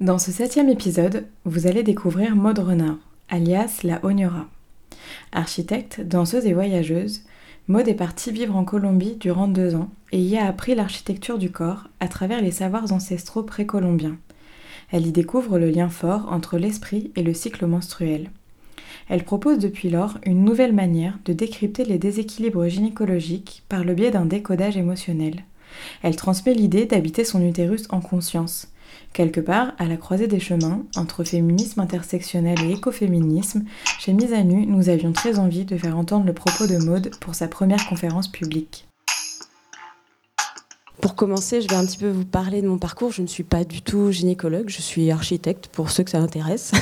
Dans ce septième épisode, vous allez découvrir Maud Renard, alias la Ognora. Architecte, danseuse et voyageuse, Maud est partie vivre en Colombie durant deux ans et y a appris l'architecture du corps à travers les savoirs ancestraux précolombiens. Elle y découvre le lien fort entre l'esprit et le cycle menstruel. Elle propose depuis lors une nouvelle manière de décrypter les déséquilibres gynécologiques par le biais d'un décodage émotionnel. Elle transmet l'idée d'habiter son utérus en conscience, quelque part à la croisée des chemins entre féminisme intersectionnel et écoféminisme. Chez Mise à Nu, nous avions très envie de faire entendre le propos de Maude pour sa première conférence publique. Pour commencer, je vais un petit peu vous parler de mon parcours. Je ne suis pas du tout gynécologue, je suis architecte pour ceux que ça intéresse.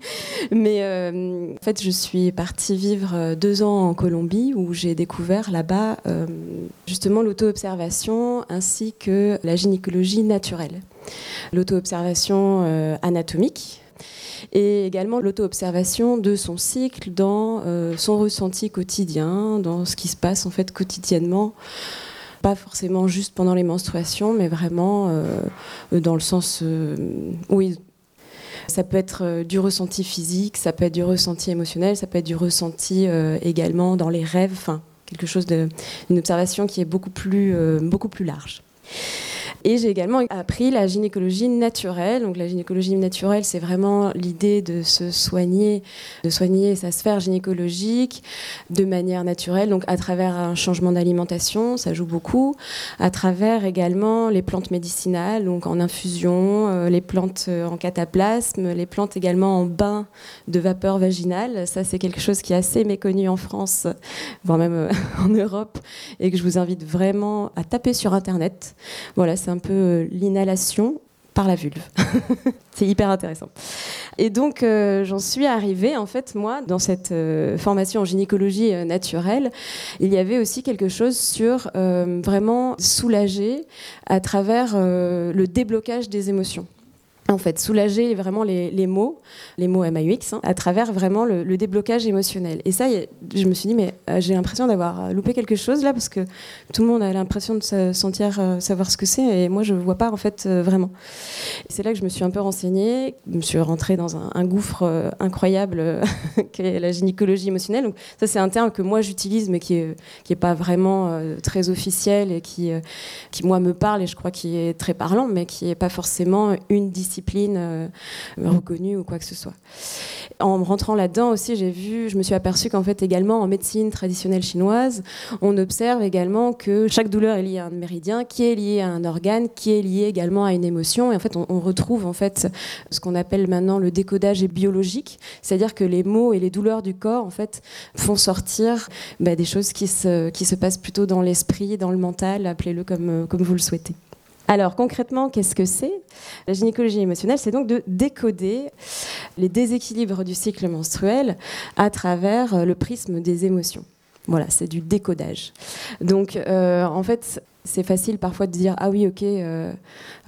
Mais euh, en fait, je suis partie vivre euh, deux ans en Colombie où j'ai découvert là-bas euh, justement l'auto-observation ainsi que la gynécologie naturelle. L'auto-observation anatomique, et également l'auto-observation de son cycle dans son ressenti quotidien, dans ce qui se passe en fait quotidiennement pas forcément juste pendant les menstruations, mais vraiment euh, dans le sens, euh, oui, ça peut être euh, du ressenti physique, ça peut être du ressenti émotionnel, ça peut être du ressenti également dans les rêves, enfin quelque chose de, une observation qui est beaucoup plus, beaucoup plus large. Et j'ai également appris la gynécologie naturelle. Donc la gynécologie naturelle, c'est vraiment l'idée de se soigner, de soigner sa sphère gynécologique de manière naturelle, donc à travers un changement d'alimentation, ça joue beaucoup, à travers également les plantes médicinales, donc en infusion, euh, les plantes euh, en cataplasme, les plantes également en bain de vapeur vaginale. Ça, c'est quelque chose qui est assez méconnu en France, voire même euh, en Europe, et que je vous invite vraiment à taper sur Internet. Voilà, c'est un peu euh, l'inhalation par la vulve. c'est hyper intéressant. Et donc, euh, j'en suis arrivée, en fait, moi, dans cette euh, formation en gynécologie naturelle, il y avait aussi quelque chose sur vraiment soulager à travers le déblocage des émotions en fait, soulager vraiment les, mots, les mots MAUX, hein, à travers vraiment le, déblocage émotionnel. Et ça, je me suis dit, mais euh, j'ai l'impression d'avoir euh, loupé quelque chose là, parce que tout le monde a l'impression de se sentir euh, savoir ce que c'est, et moi, je ne vois pas en fait vraiment. C'est là que je me suis un peu renseignée, je me suis rentrée dans un, gouffre incroyable qu'est la gynécologie émotionnelle. Donc ça, c'est un terme que moi j'utilise, mais qui n'est pas vraiment très officiel et qui, qui, moi, me parle, et je crois qui est très parlant, mais qui n'est pas forcément une discipline discipline euh, reconnue ou quoi que ce soit. En rentrant là-dedans aussi, j'ai vu, je me suis aperçue qu'en fait également en médecine traditionnelle chinoise, on observe également que chaque douleur est liée à un méridien, qui est lié à un organe, qui est lié également à une émotion. Et en fait, on, retrouve en fait ce qu'on appelle maintenant le décodage biologique, c'est-à-dire que les mots et les douleurs du corps en fait font sortir bah, des choses qui se, qui se passent plutôt dans l'esprit, dans le mental, appelez-le comme, comme vous le souhaitez. Alors concrètement, qu'est-ce que c'est? La gynécologie émotionnelle, c'est donc de décoder les déséquilibres du cycle menstruel à travers le prisme des émotions. Voilà, c'est du décodage. Donc, euh, en fait, c'est facile parfois de dire ah oui ok euh,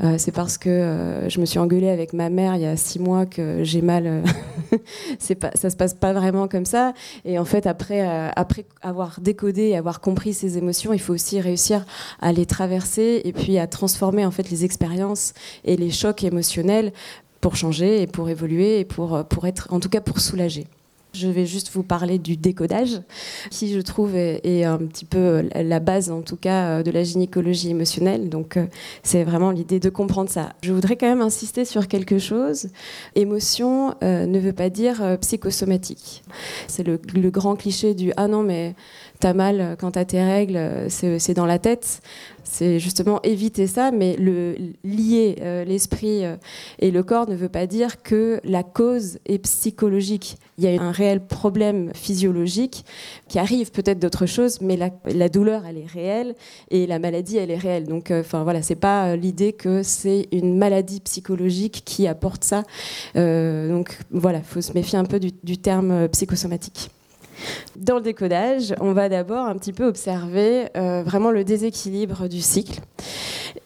euh, c'est parce que euh, je me suis engueulée avec ma mère il y a six mois que j'ai mal c'est pas ça se passe pas vraiment comme ça. Et en fait après après avoir décodé et avoir compris ces émotions il faut aussi réussir à les traverser et puis à transformer en fait les expériences et les chocs émotionnels pour changer et pour évoluer et pour pour être en tout cas pour soulager je vais juste vous parler du décodage, qui je trouve est, un petit peu la base, en tout cas, euh, de la gynécologie émotionnelle. Donc, euh, c'est vraiment l'idée de comprendre ça. Je voudrais quand même insister sur quelque chose. Émotion euh, ne veut pas dire psychosomatique. C'est le, le, grand cliché du ah non, mais t'as mal quand t'as tes règles, c'est dans la tête c'est justement éviter ça, mais le, lier euh, l'esprit euh, et le corps ne veut pas dire que la cause est psychologique. Il y a un réel problème physiologique qui arrive peut-être d'autre chose, mais la, douleur, elle est réelle et la maladie, elle est réelle. Donc, euh, enfin voilà, c'est pas l'idée que c'est une maladie psychologique qui apporte ça. donc voilà, faut se méfier un peu du terme psychosomatique. Dans le décodage, on va d'abord un petit peu observer euh, vraiment le déséquilibre du cycle.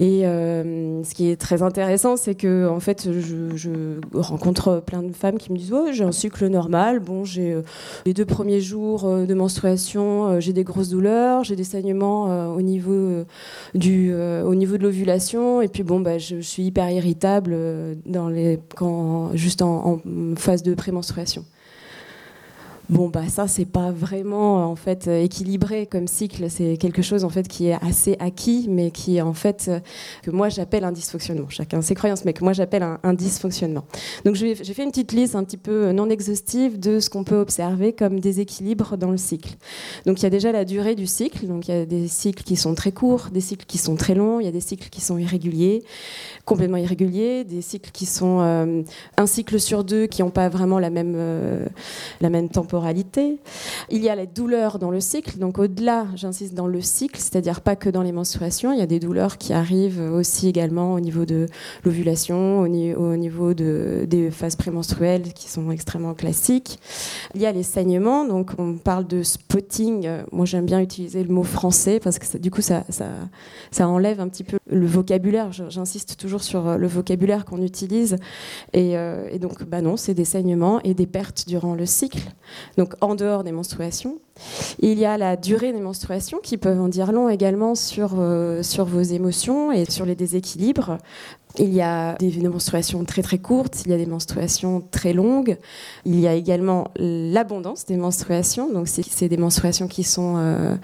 Et ce qui est très intéressant, c'est que en fait, je, rencontre plein de femmes qui me disent oh, j'ai un cycle normal. Bon, j'ai les deux premiers jours de menstruation, j'ai des grosses douleurs, j'ai des saignements au niveau du, au niveau de l'ovulation, et puis bon, bah, je, suis hyper irritable dans les, quand, juste en phase de prémenstruation. Bon, bah ça, c'est pas vraiment en fait équilibré comme cycle. C'est quelque chose en fait qui est assez acquis, mais qui en fait que moi j'appelle un dysfonctionnement. Chacun ses croyances, mais que moi j'appelle un, dysfonctionnement. Donc j'ai fait une petite liste un petit peu non exhaustive de ce qu'on peut observer comme déséquilibre dans le cycle. Donc il y a déjà la durée du cycle. Donc il y a des cycles qui sont très courts, des cycles qui sont très longs, il y a des cycles qui sont irréguliers, complètement irréguliers, des cycles qui sont euh, un cycle sur deux qui n'ont pas vraiment la même euh, la même il y a les douleurs dans le cycle, donc au-delà, j'insiste, dans le cycle, c'est-à-dire pas que dans les menstruations, il y a des douleurs qui arrivent aussi également au niveau de l'ovulation, au, niveau de, des phases prémenstruelles qui sont extrêmement classiques. Il y a les saignements, donc on parle de spotting. Moi j'aime bien utiliser le mot français parce que du coup ça, enlève un petit peu le vocabulaire. J'insiste toujours sur le vocabulaire qu'on utilise. Et, euh, et donc, bah non, c'est des saignements et des pertes durant le cycle donc en dehors des menstruations. Il y a la durée des menstruations qui peuvent en dire long également sur, euh, sur vos émotions et sur les déséquilibres. Il y a des menstruations très très courtes, il y a des menstruations très longues. Il y a également l'abondance des menstruations. Donc c'est des menstruations qui sont euh,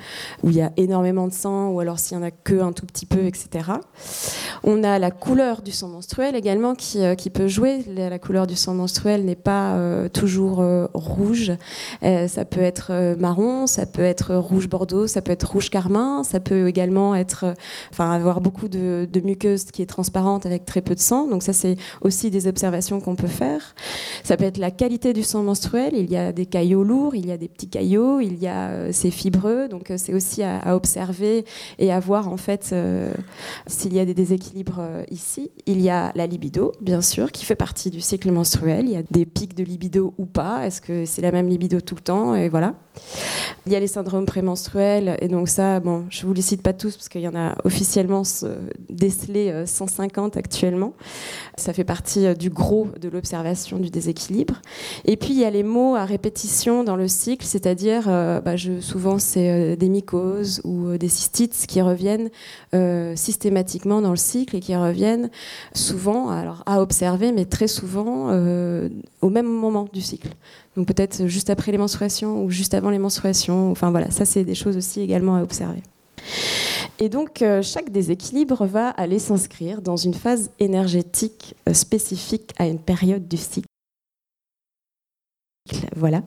où il y a énormément de sang ou alors s'il y en a que un tout petit peu, etc. On a la couleur du sang menstruel également qui, euh, qui peut jouer. La, couleur du sang menstruel n'est pas euh, toujours rouge. ça peut être marron, ça peut être rouge bordeaux, ça peut être rouge carmin, ça peut également être, enfin avoir beaucoup de, de muqueuse qui est transparente avec très peu de sang. Donc ça, c'est aussi des observations qu'on peut faire. Ça peut être la qualité du sang menstruel. Il y a des caillots lourds, il y a des petits caillots, il y a euh, c'est fibreux. Donc euh, c'est aussi à, observer et à voir en fait euh, s'il y a des déséquilibres ici. Il y a la libido, bien sûr, qui fait partie du cycle menstruel. Il y a des pics de libido ou pas. Est-ce que c'est la même libido tout le temps? Et voilà. Il y a les syndromes prémenstruels. Et donc ça, bon, je vous les cite pas tous parce qu'il y en a officiellement décelé 150 actuellement actuellement. Ça fait partie euh, du gros de l'observation du déséquilibre. Et puis il y a les mots à répétition dans le cycle, c'est-à-dire euh, bah, souvent c'est euh, des mycoses ou des cystites qui reviennent systématiquement dans le cycle et qui reviennent souvent, alors à observer, mais très souvent au même moment du cycle. Donc peut-être juste après les menstruations ou juste avant les menstruations. Enfin voilà, ça c'est des choses aussi également à observer. Et donc, euh, chaque déséquilibre va aller s'inscrire dans une phase énergétique euh, spécifique à une période du cycle. Voilà,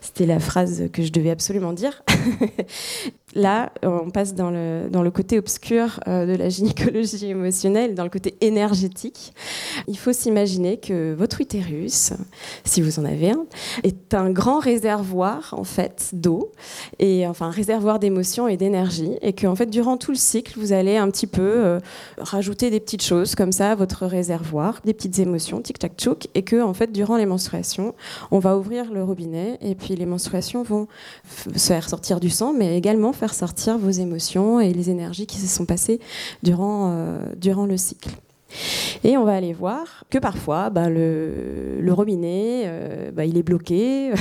c'était la phrase que je devais absolument dire. Là, on passe dans le, dans le côté obscur euh, de la gynécologie émotionnelle, dans le côté énergétique. Il faut s'imaginer que votre utérus, si vous en avez un, est un grand réservoir en fait d'eau et enfin un réservoir d'émotions et d'énergie, et que en fait durant tout le cycle, vous allez un petit peu euh, rajouter des petites choses comme ça à votre réservoir, des petites émotions, tic tac tchouk, et que en fait durant les menstruations, on va ouvrir le robinet et puis les menstruations vont se faire sortir du sang, mais également faire sortir vos émotions et les énergies qui se sont passées durant, euh, le cycle. Et on va aller voir que parfois, bah, le, robinet, euh, bah, il est bloqué,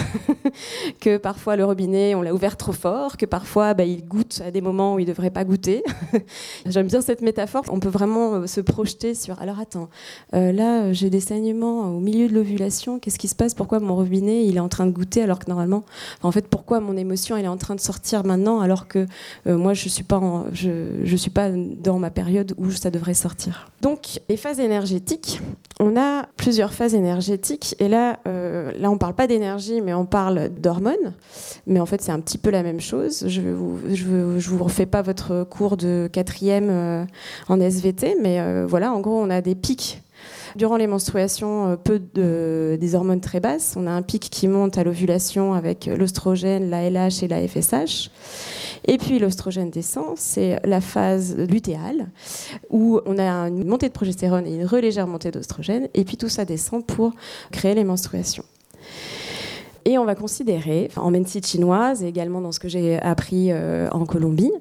que parfois le robinet, on l'a ouvert trop fort, que parfois, bah, il goûte à des moments où il ne devrait pas goûter. J'aime bien cette métaphore. On peut vraiment euh, se projeter sur, alors attends, euh, là, j'ai des saignements au milieu de l'ovulation, qu'est-ce qui se passe? Pourquoi mon robinet, il est en train de goûter alors que normalement, en fait, pourquoi mon émotion, elle est en train de sortir maintenant alors que moi, je ne suis, pas je, je suis pas dans ma période où ça devrait sortir? Donc, les phases énergétiques, on a plusieurs phases énergétiques. Et là, euh, là on ne parle pas d'énergie, mais on parle d'hormones. Mais en fait, c'est un petit peu la même chose. Je ne vous, refais pas votre cours de quatrième euh, en SVT, mais euh, voilà, en gros, on a des pics Durant les menstruations, peu de, des hormones très basses. On a un pic qui monte à l'ovulation avec l'oestrogène, la LH et la FSH. Et puis l'oestrogène descend, c'est la phase lutéale, où on a une montée de progestérone et une relégère montée d'oestrogène, et puis tout ça descend pour créer les menstruations. Et on va considérer, en médecine chinoise et également dans ce que j'ai appris euh, en Colombie,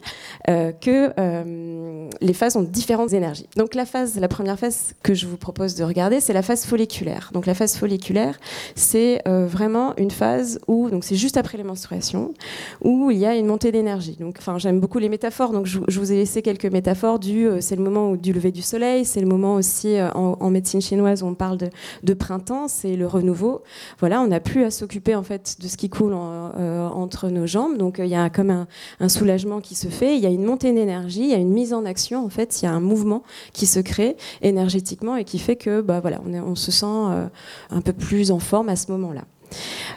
euh, que euh, les phases ont différentes énergies. Donc la phase, la première phase que je vous propose de regarder, c'est la phase folliculaire. Donc la phase folliculaire, c'est vraiment une phase où, donc c'est juste après les menstruations, où il y a une montée d'énergie. Donc, enfin, j'aime beaucoup les métaphores. Donc je, vous ai laissé quelques métaphores du, c'est le moment du lever du soleil, c'est le moment aussi en, médecine chinoise où on parle de, de printemps, c'est le renouveau. Voilà, on n'a plus à s'occuper en fait de ce qui coule entre nos jambes. Donc il y a comme un, soulagement qui se fait. Il y a une montée d'énergie, il y a une mise en action. En fait, il y a un mouvement qui se crée énergétiquement et qui fait que, bah voilà, on, on se sent euh, un peu plus en forme à ce moment-là.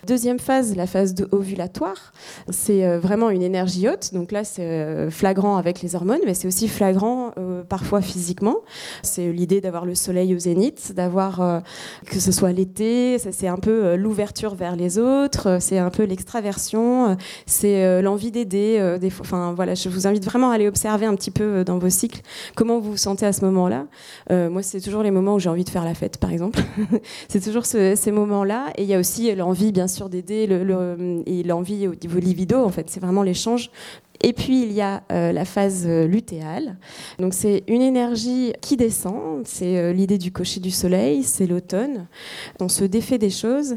Deuxième phase, la phase ovulatoire, c'est euh, vraiment une énergie haute. Donc là, c'est euh, flagrant avec les hormones, mais c'est aussi flagrant euh, parfois physiquement. C'est l'idée d'avoir le soleil au zénith, d'avoir que ce soit l'été. C'est un peu l'ouverture vers les autres, c'est un peu l'extraversion, c'est l'envie d'aider. Enfin voilà, je vous invite vraiment à aller observer un petit peu dans vos cycles comment vous vous sentez à ce moment-là. moi, c'est toujours les moments où j'ai envie de faire la fête, par exemple. c'est toujours ces moments-là. Et il y a aussi l'envie, bien sûr, d'aider le, et l'envie au niveau libido. En fait, c'est vraiment l'échange et puis il y a euh, la phase euh, lutéale. Donc c'est une énergie qui descend, c'est euh, l'idée du cocher du soleil, c'est l'automne. On se défait des choses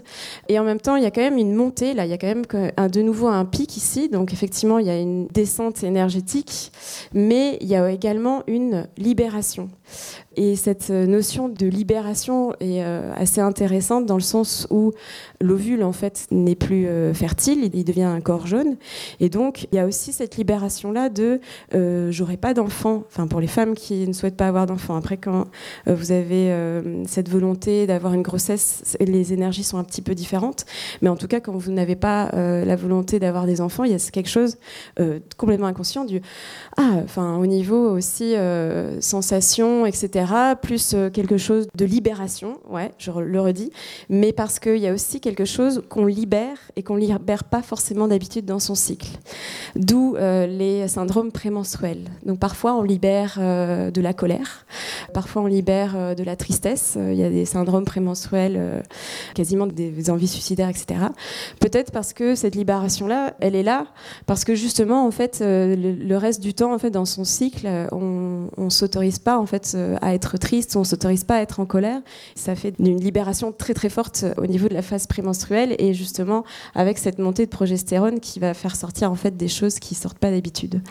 et en même temps il y a quand même une montée là, il y a quand même un, de nouveau un pic ici. Donc effectivement il y a une descente énergétique, mais il y a également une libération. Et cette notion de libération est euh, assez intéressante dans le sens où l'ovule en fait n'est plus euh, fertile, il devient un corps jaune. Et donc il y a aussi cette libération là de euh, j'aurai pas d'enfant. Enfin pour les femmes qui ne souhaitent pas avoir d'enfant. Après quand vous avez cette volonté d'avoir une grossesse, les énergies sont un petit peu différentes. Mais en tout cas quand vous n'avez pas la volonté d'avoir des enfants, il y a quelque chose complètement inconscient du ah enfin au niveau aussi sensation etc plus euh, quelque chose de libération, ouais, je le redis, mais parce qu'il y a aussi quelque chose qu'on libère et qu'on libère pas forcément d'habitude dans son cycle. D'où euh, les syndromes prémenstruels. Donc parfois on libère euh, de la colère, parfois on libère de la tristesse. Il y a des syndromes prémenstruels, quasiment des envies suicidaires, etc. Peut-être parce que cette libération-là, elle est là parce que justement en fait le, reste du temps en fait dans son cycle, on, on s'autorise pas en fait à être triste, on s'autorise pas à être en colère. Ça fait une libération très très forte au niveau de la phase prémenstruelle et justement avec cette montée de progestérone qui va faire sortir en fait des choses qui sortent pas d'habitude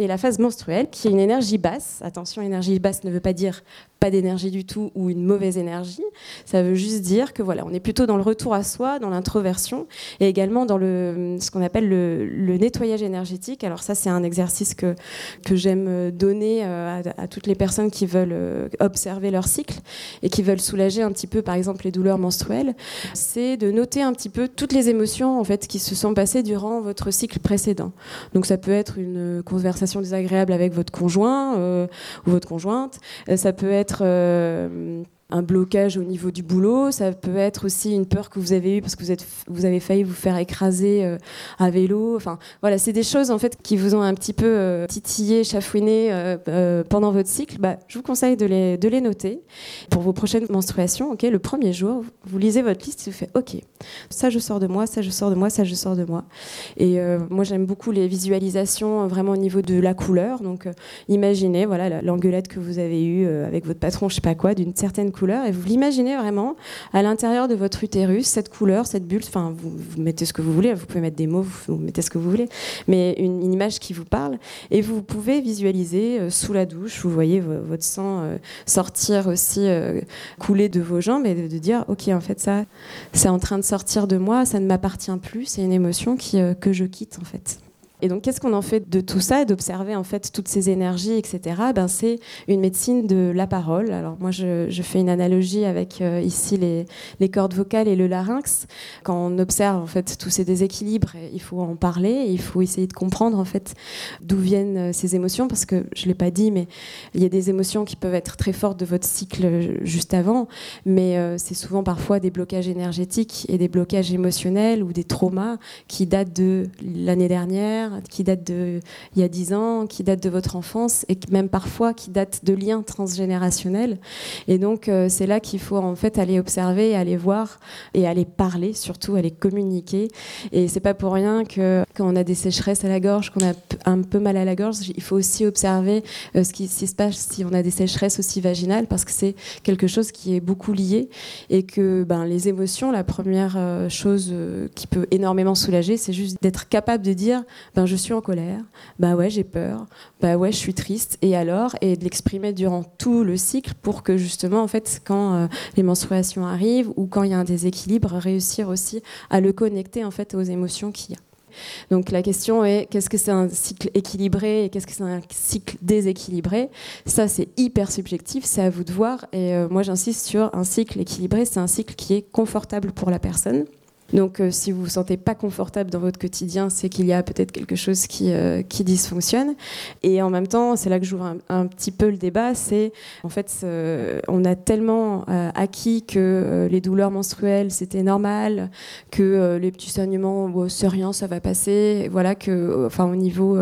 et la phase menstruelle, qui est une énergie basse. Attention, énergie basse ne veut pas dire pas d'énergie du tout ou une mauvaise énergie. Ça veut juste dire que voilà, on est plutôt dans le retour à soi, dans l'introversion et également dans le, ce qu'on appelle le, nettoyage énergétique. Alors ça, c'est un exercice que, que j'aime donner euh, à, toutes les personnes qui veulent euh, observer leur cycle et qui veulent soulager un petit peu, par exemple, les douleurs menstruelles. C'est de noter un petit peu toutes les émotions en fait qui se sont passées durant votre cycle précédent. Donc ça peut être une conversation désagréable avec votre conjoint euh, ou votre conjointe. Ça peut être euh, un blocage au niveau du boulot, ça peut être aussi une peur que vous avez eue parce que vous, êtes, vous avez failli vous faire écraser euh, à vélo. Enfin, voilà, c'est des choses en fait qui vous ont un petit peu euh, titillé, chafouiné euh, pendant votre cycle. Bah, je vous conseille de les, de les noter pour vos prochaines menstruations. Ok, le premier jour, vous lisez votre liste et vous faites OK, ça je sors de moi, ça je sors de moi, ça je sors de moi. Et moi j'aime beaucoup les visualisations vraiment au niveau de la couleur. Donc imaginez voilà l'engueulade que vous avez eue avec votre patron, je sais pas quoi, d'une certaine couleur et vous l'imaginez vraiment à l'intérieur de votre utérus, cette couleur, cette bulle. Enfin, vous, mettez ce que vous voulez, vous pouvez mettre des mots, vous, mettez ce que vous voulez, mais une, image qui vous parle. Et vous pouvez visualiser euh, sous la douche, vous voyez votre sang euh, sortir aussi, euh, couler de vos jambes et de, dire ok, en fait, ça, c'est en train de sortir de moi, ça ne m'appartient plus, c'est une émotion qui, que je quitte en fait. Et donc, qu'est-ce qu'on en fait de tout ça, d'observer en fait toutes ces énergies, etc. Ben, c'est une médecine de la parole. Alors moi, je, fais une analogie avec euh, ici les, cordes vocales et le larynx. Quand on observe en fait tous ces déséquilibres, il faut en parler, il faut essayer de comprendre en fait d'où viennent euh, ces émotions, parce que je l'ai pas dit, mais il y a des émotions qui peuvent être très fortes de votre cycle euh, juste avant, mais c'est souvent parfois des blocages énergétiques et des blocages émotionnels ou des traumas qui datent de l'année dernière qui date de il y a 10 ans, qui date de votre enfance et même parfois qui date de liens transgénérationnels. Et donc euh, c'est là qu'il faut en fait aller observer, aller voir et aller parler, surtout aller communiquer. Et c'est pas pour rien que quand on a des sécheresses à la gorge, qu'on a un peu mal à la gorge, il faut aussi observer euh, ce, qui, se passe si on a des sécheresses aussi vaginales parce que c'est quelque chose qui est beaucoup lié et que ben, les émotions, la première euh, chose qui peut énormément soulager, c'est juste d'être capable de dire je suis en colère, ben ouais, j'ai peur, ben ouais, je suis triste, et alors, et de l'exprimer durant tout le cycle pour que justement, en fait, quand euh, les menstruations arrivent ou quand il y a un déséquilibre, réussir aussi à le connecter en fait aux émotions qu'il y a. Donc la question est qu'est-ce que c'est un cycle équilibré et qu'est-ce que c'est un cycle déséquilibré? Ça c'est hyper subjectif, c'est à vous de voir. Et euh, moi j'insiste sur un cycle équilibré, c'est un cycle qui est confortable pour la personne. Donc, euh, si vous vous sentez pas confortable dans votre quotidien, c'est qu'il y a peut-être quelque chose qui, euh, qui dysfonctionne. Et en même temps, c'est là que j'ouvre un, petit peu le débat. C'est en fait, euh, on a tellement acquis que les douleurs menstruelles c'était normal, que les petits saignements, bon, c'est rien, ça va passer. Voilà que, enfin, au niveau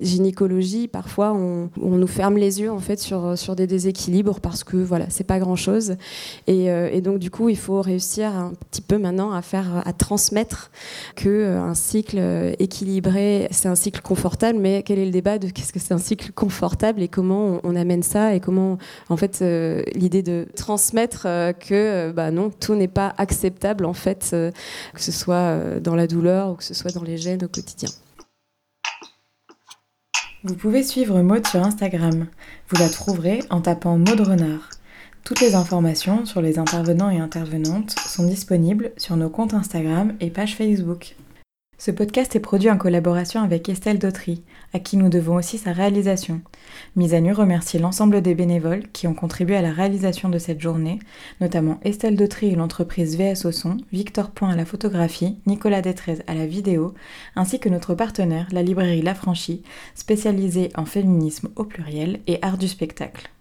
gynécologie, parfois on, on, nous ferme les yeux en fait sur sur des déséquilibres parce que voilà, c'est pas grand chose. Et donc du coup, il faut réussir un petit peu maintenant à faire à transmettre que euh, un cycle euh, équilibré, c'est un cycle confortable, mais quel est le débat de qu'est-ce que c'est un cycle confortable et comment on, amène ça et comment, en fait, euh, l'idée de transmettre que, bah non, tout n'est pas acceptable, en fait, que ce soit dans la douleur ou que ce soit dans les gènes au quotidien. Vous pouvez suivre Maud sur Instagram. Vous la trouverez en tapant Maud Renard. Toutes les informations sur les intervenants et intervenantes sont disponibles sur nos comptes Instagram et page Facebook. Ce podcast est produit en collaboration avec Estelle Dautry, à qui nous devons aussi sa réalisation. Mise à nu remercie l'ensemble des bénévoles qui ont contribué à la réalisation de cette journée, notamment Estelle Dautry et l'entreprise VS au son, Victor Point à la photographie, Nicolas Détrez à la vidéo, ainsi que notre partenaire, la librairie La Franchie, spécialisée en féminisme au pluriel et art du spectacle.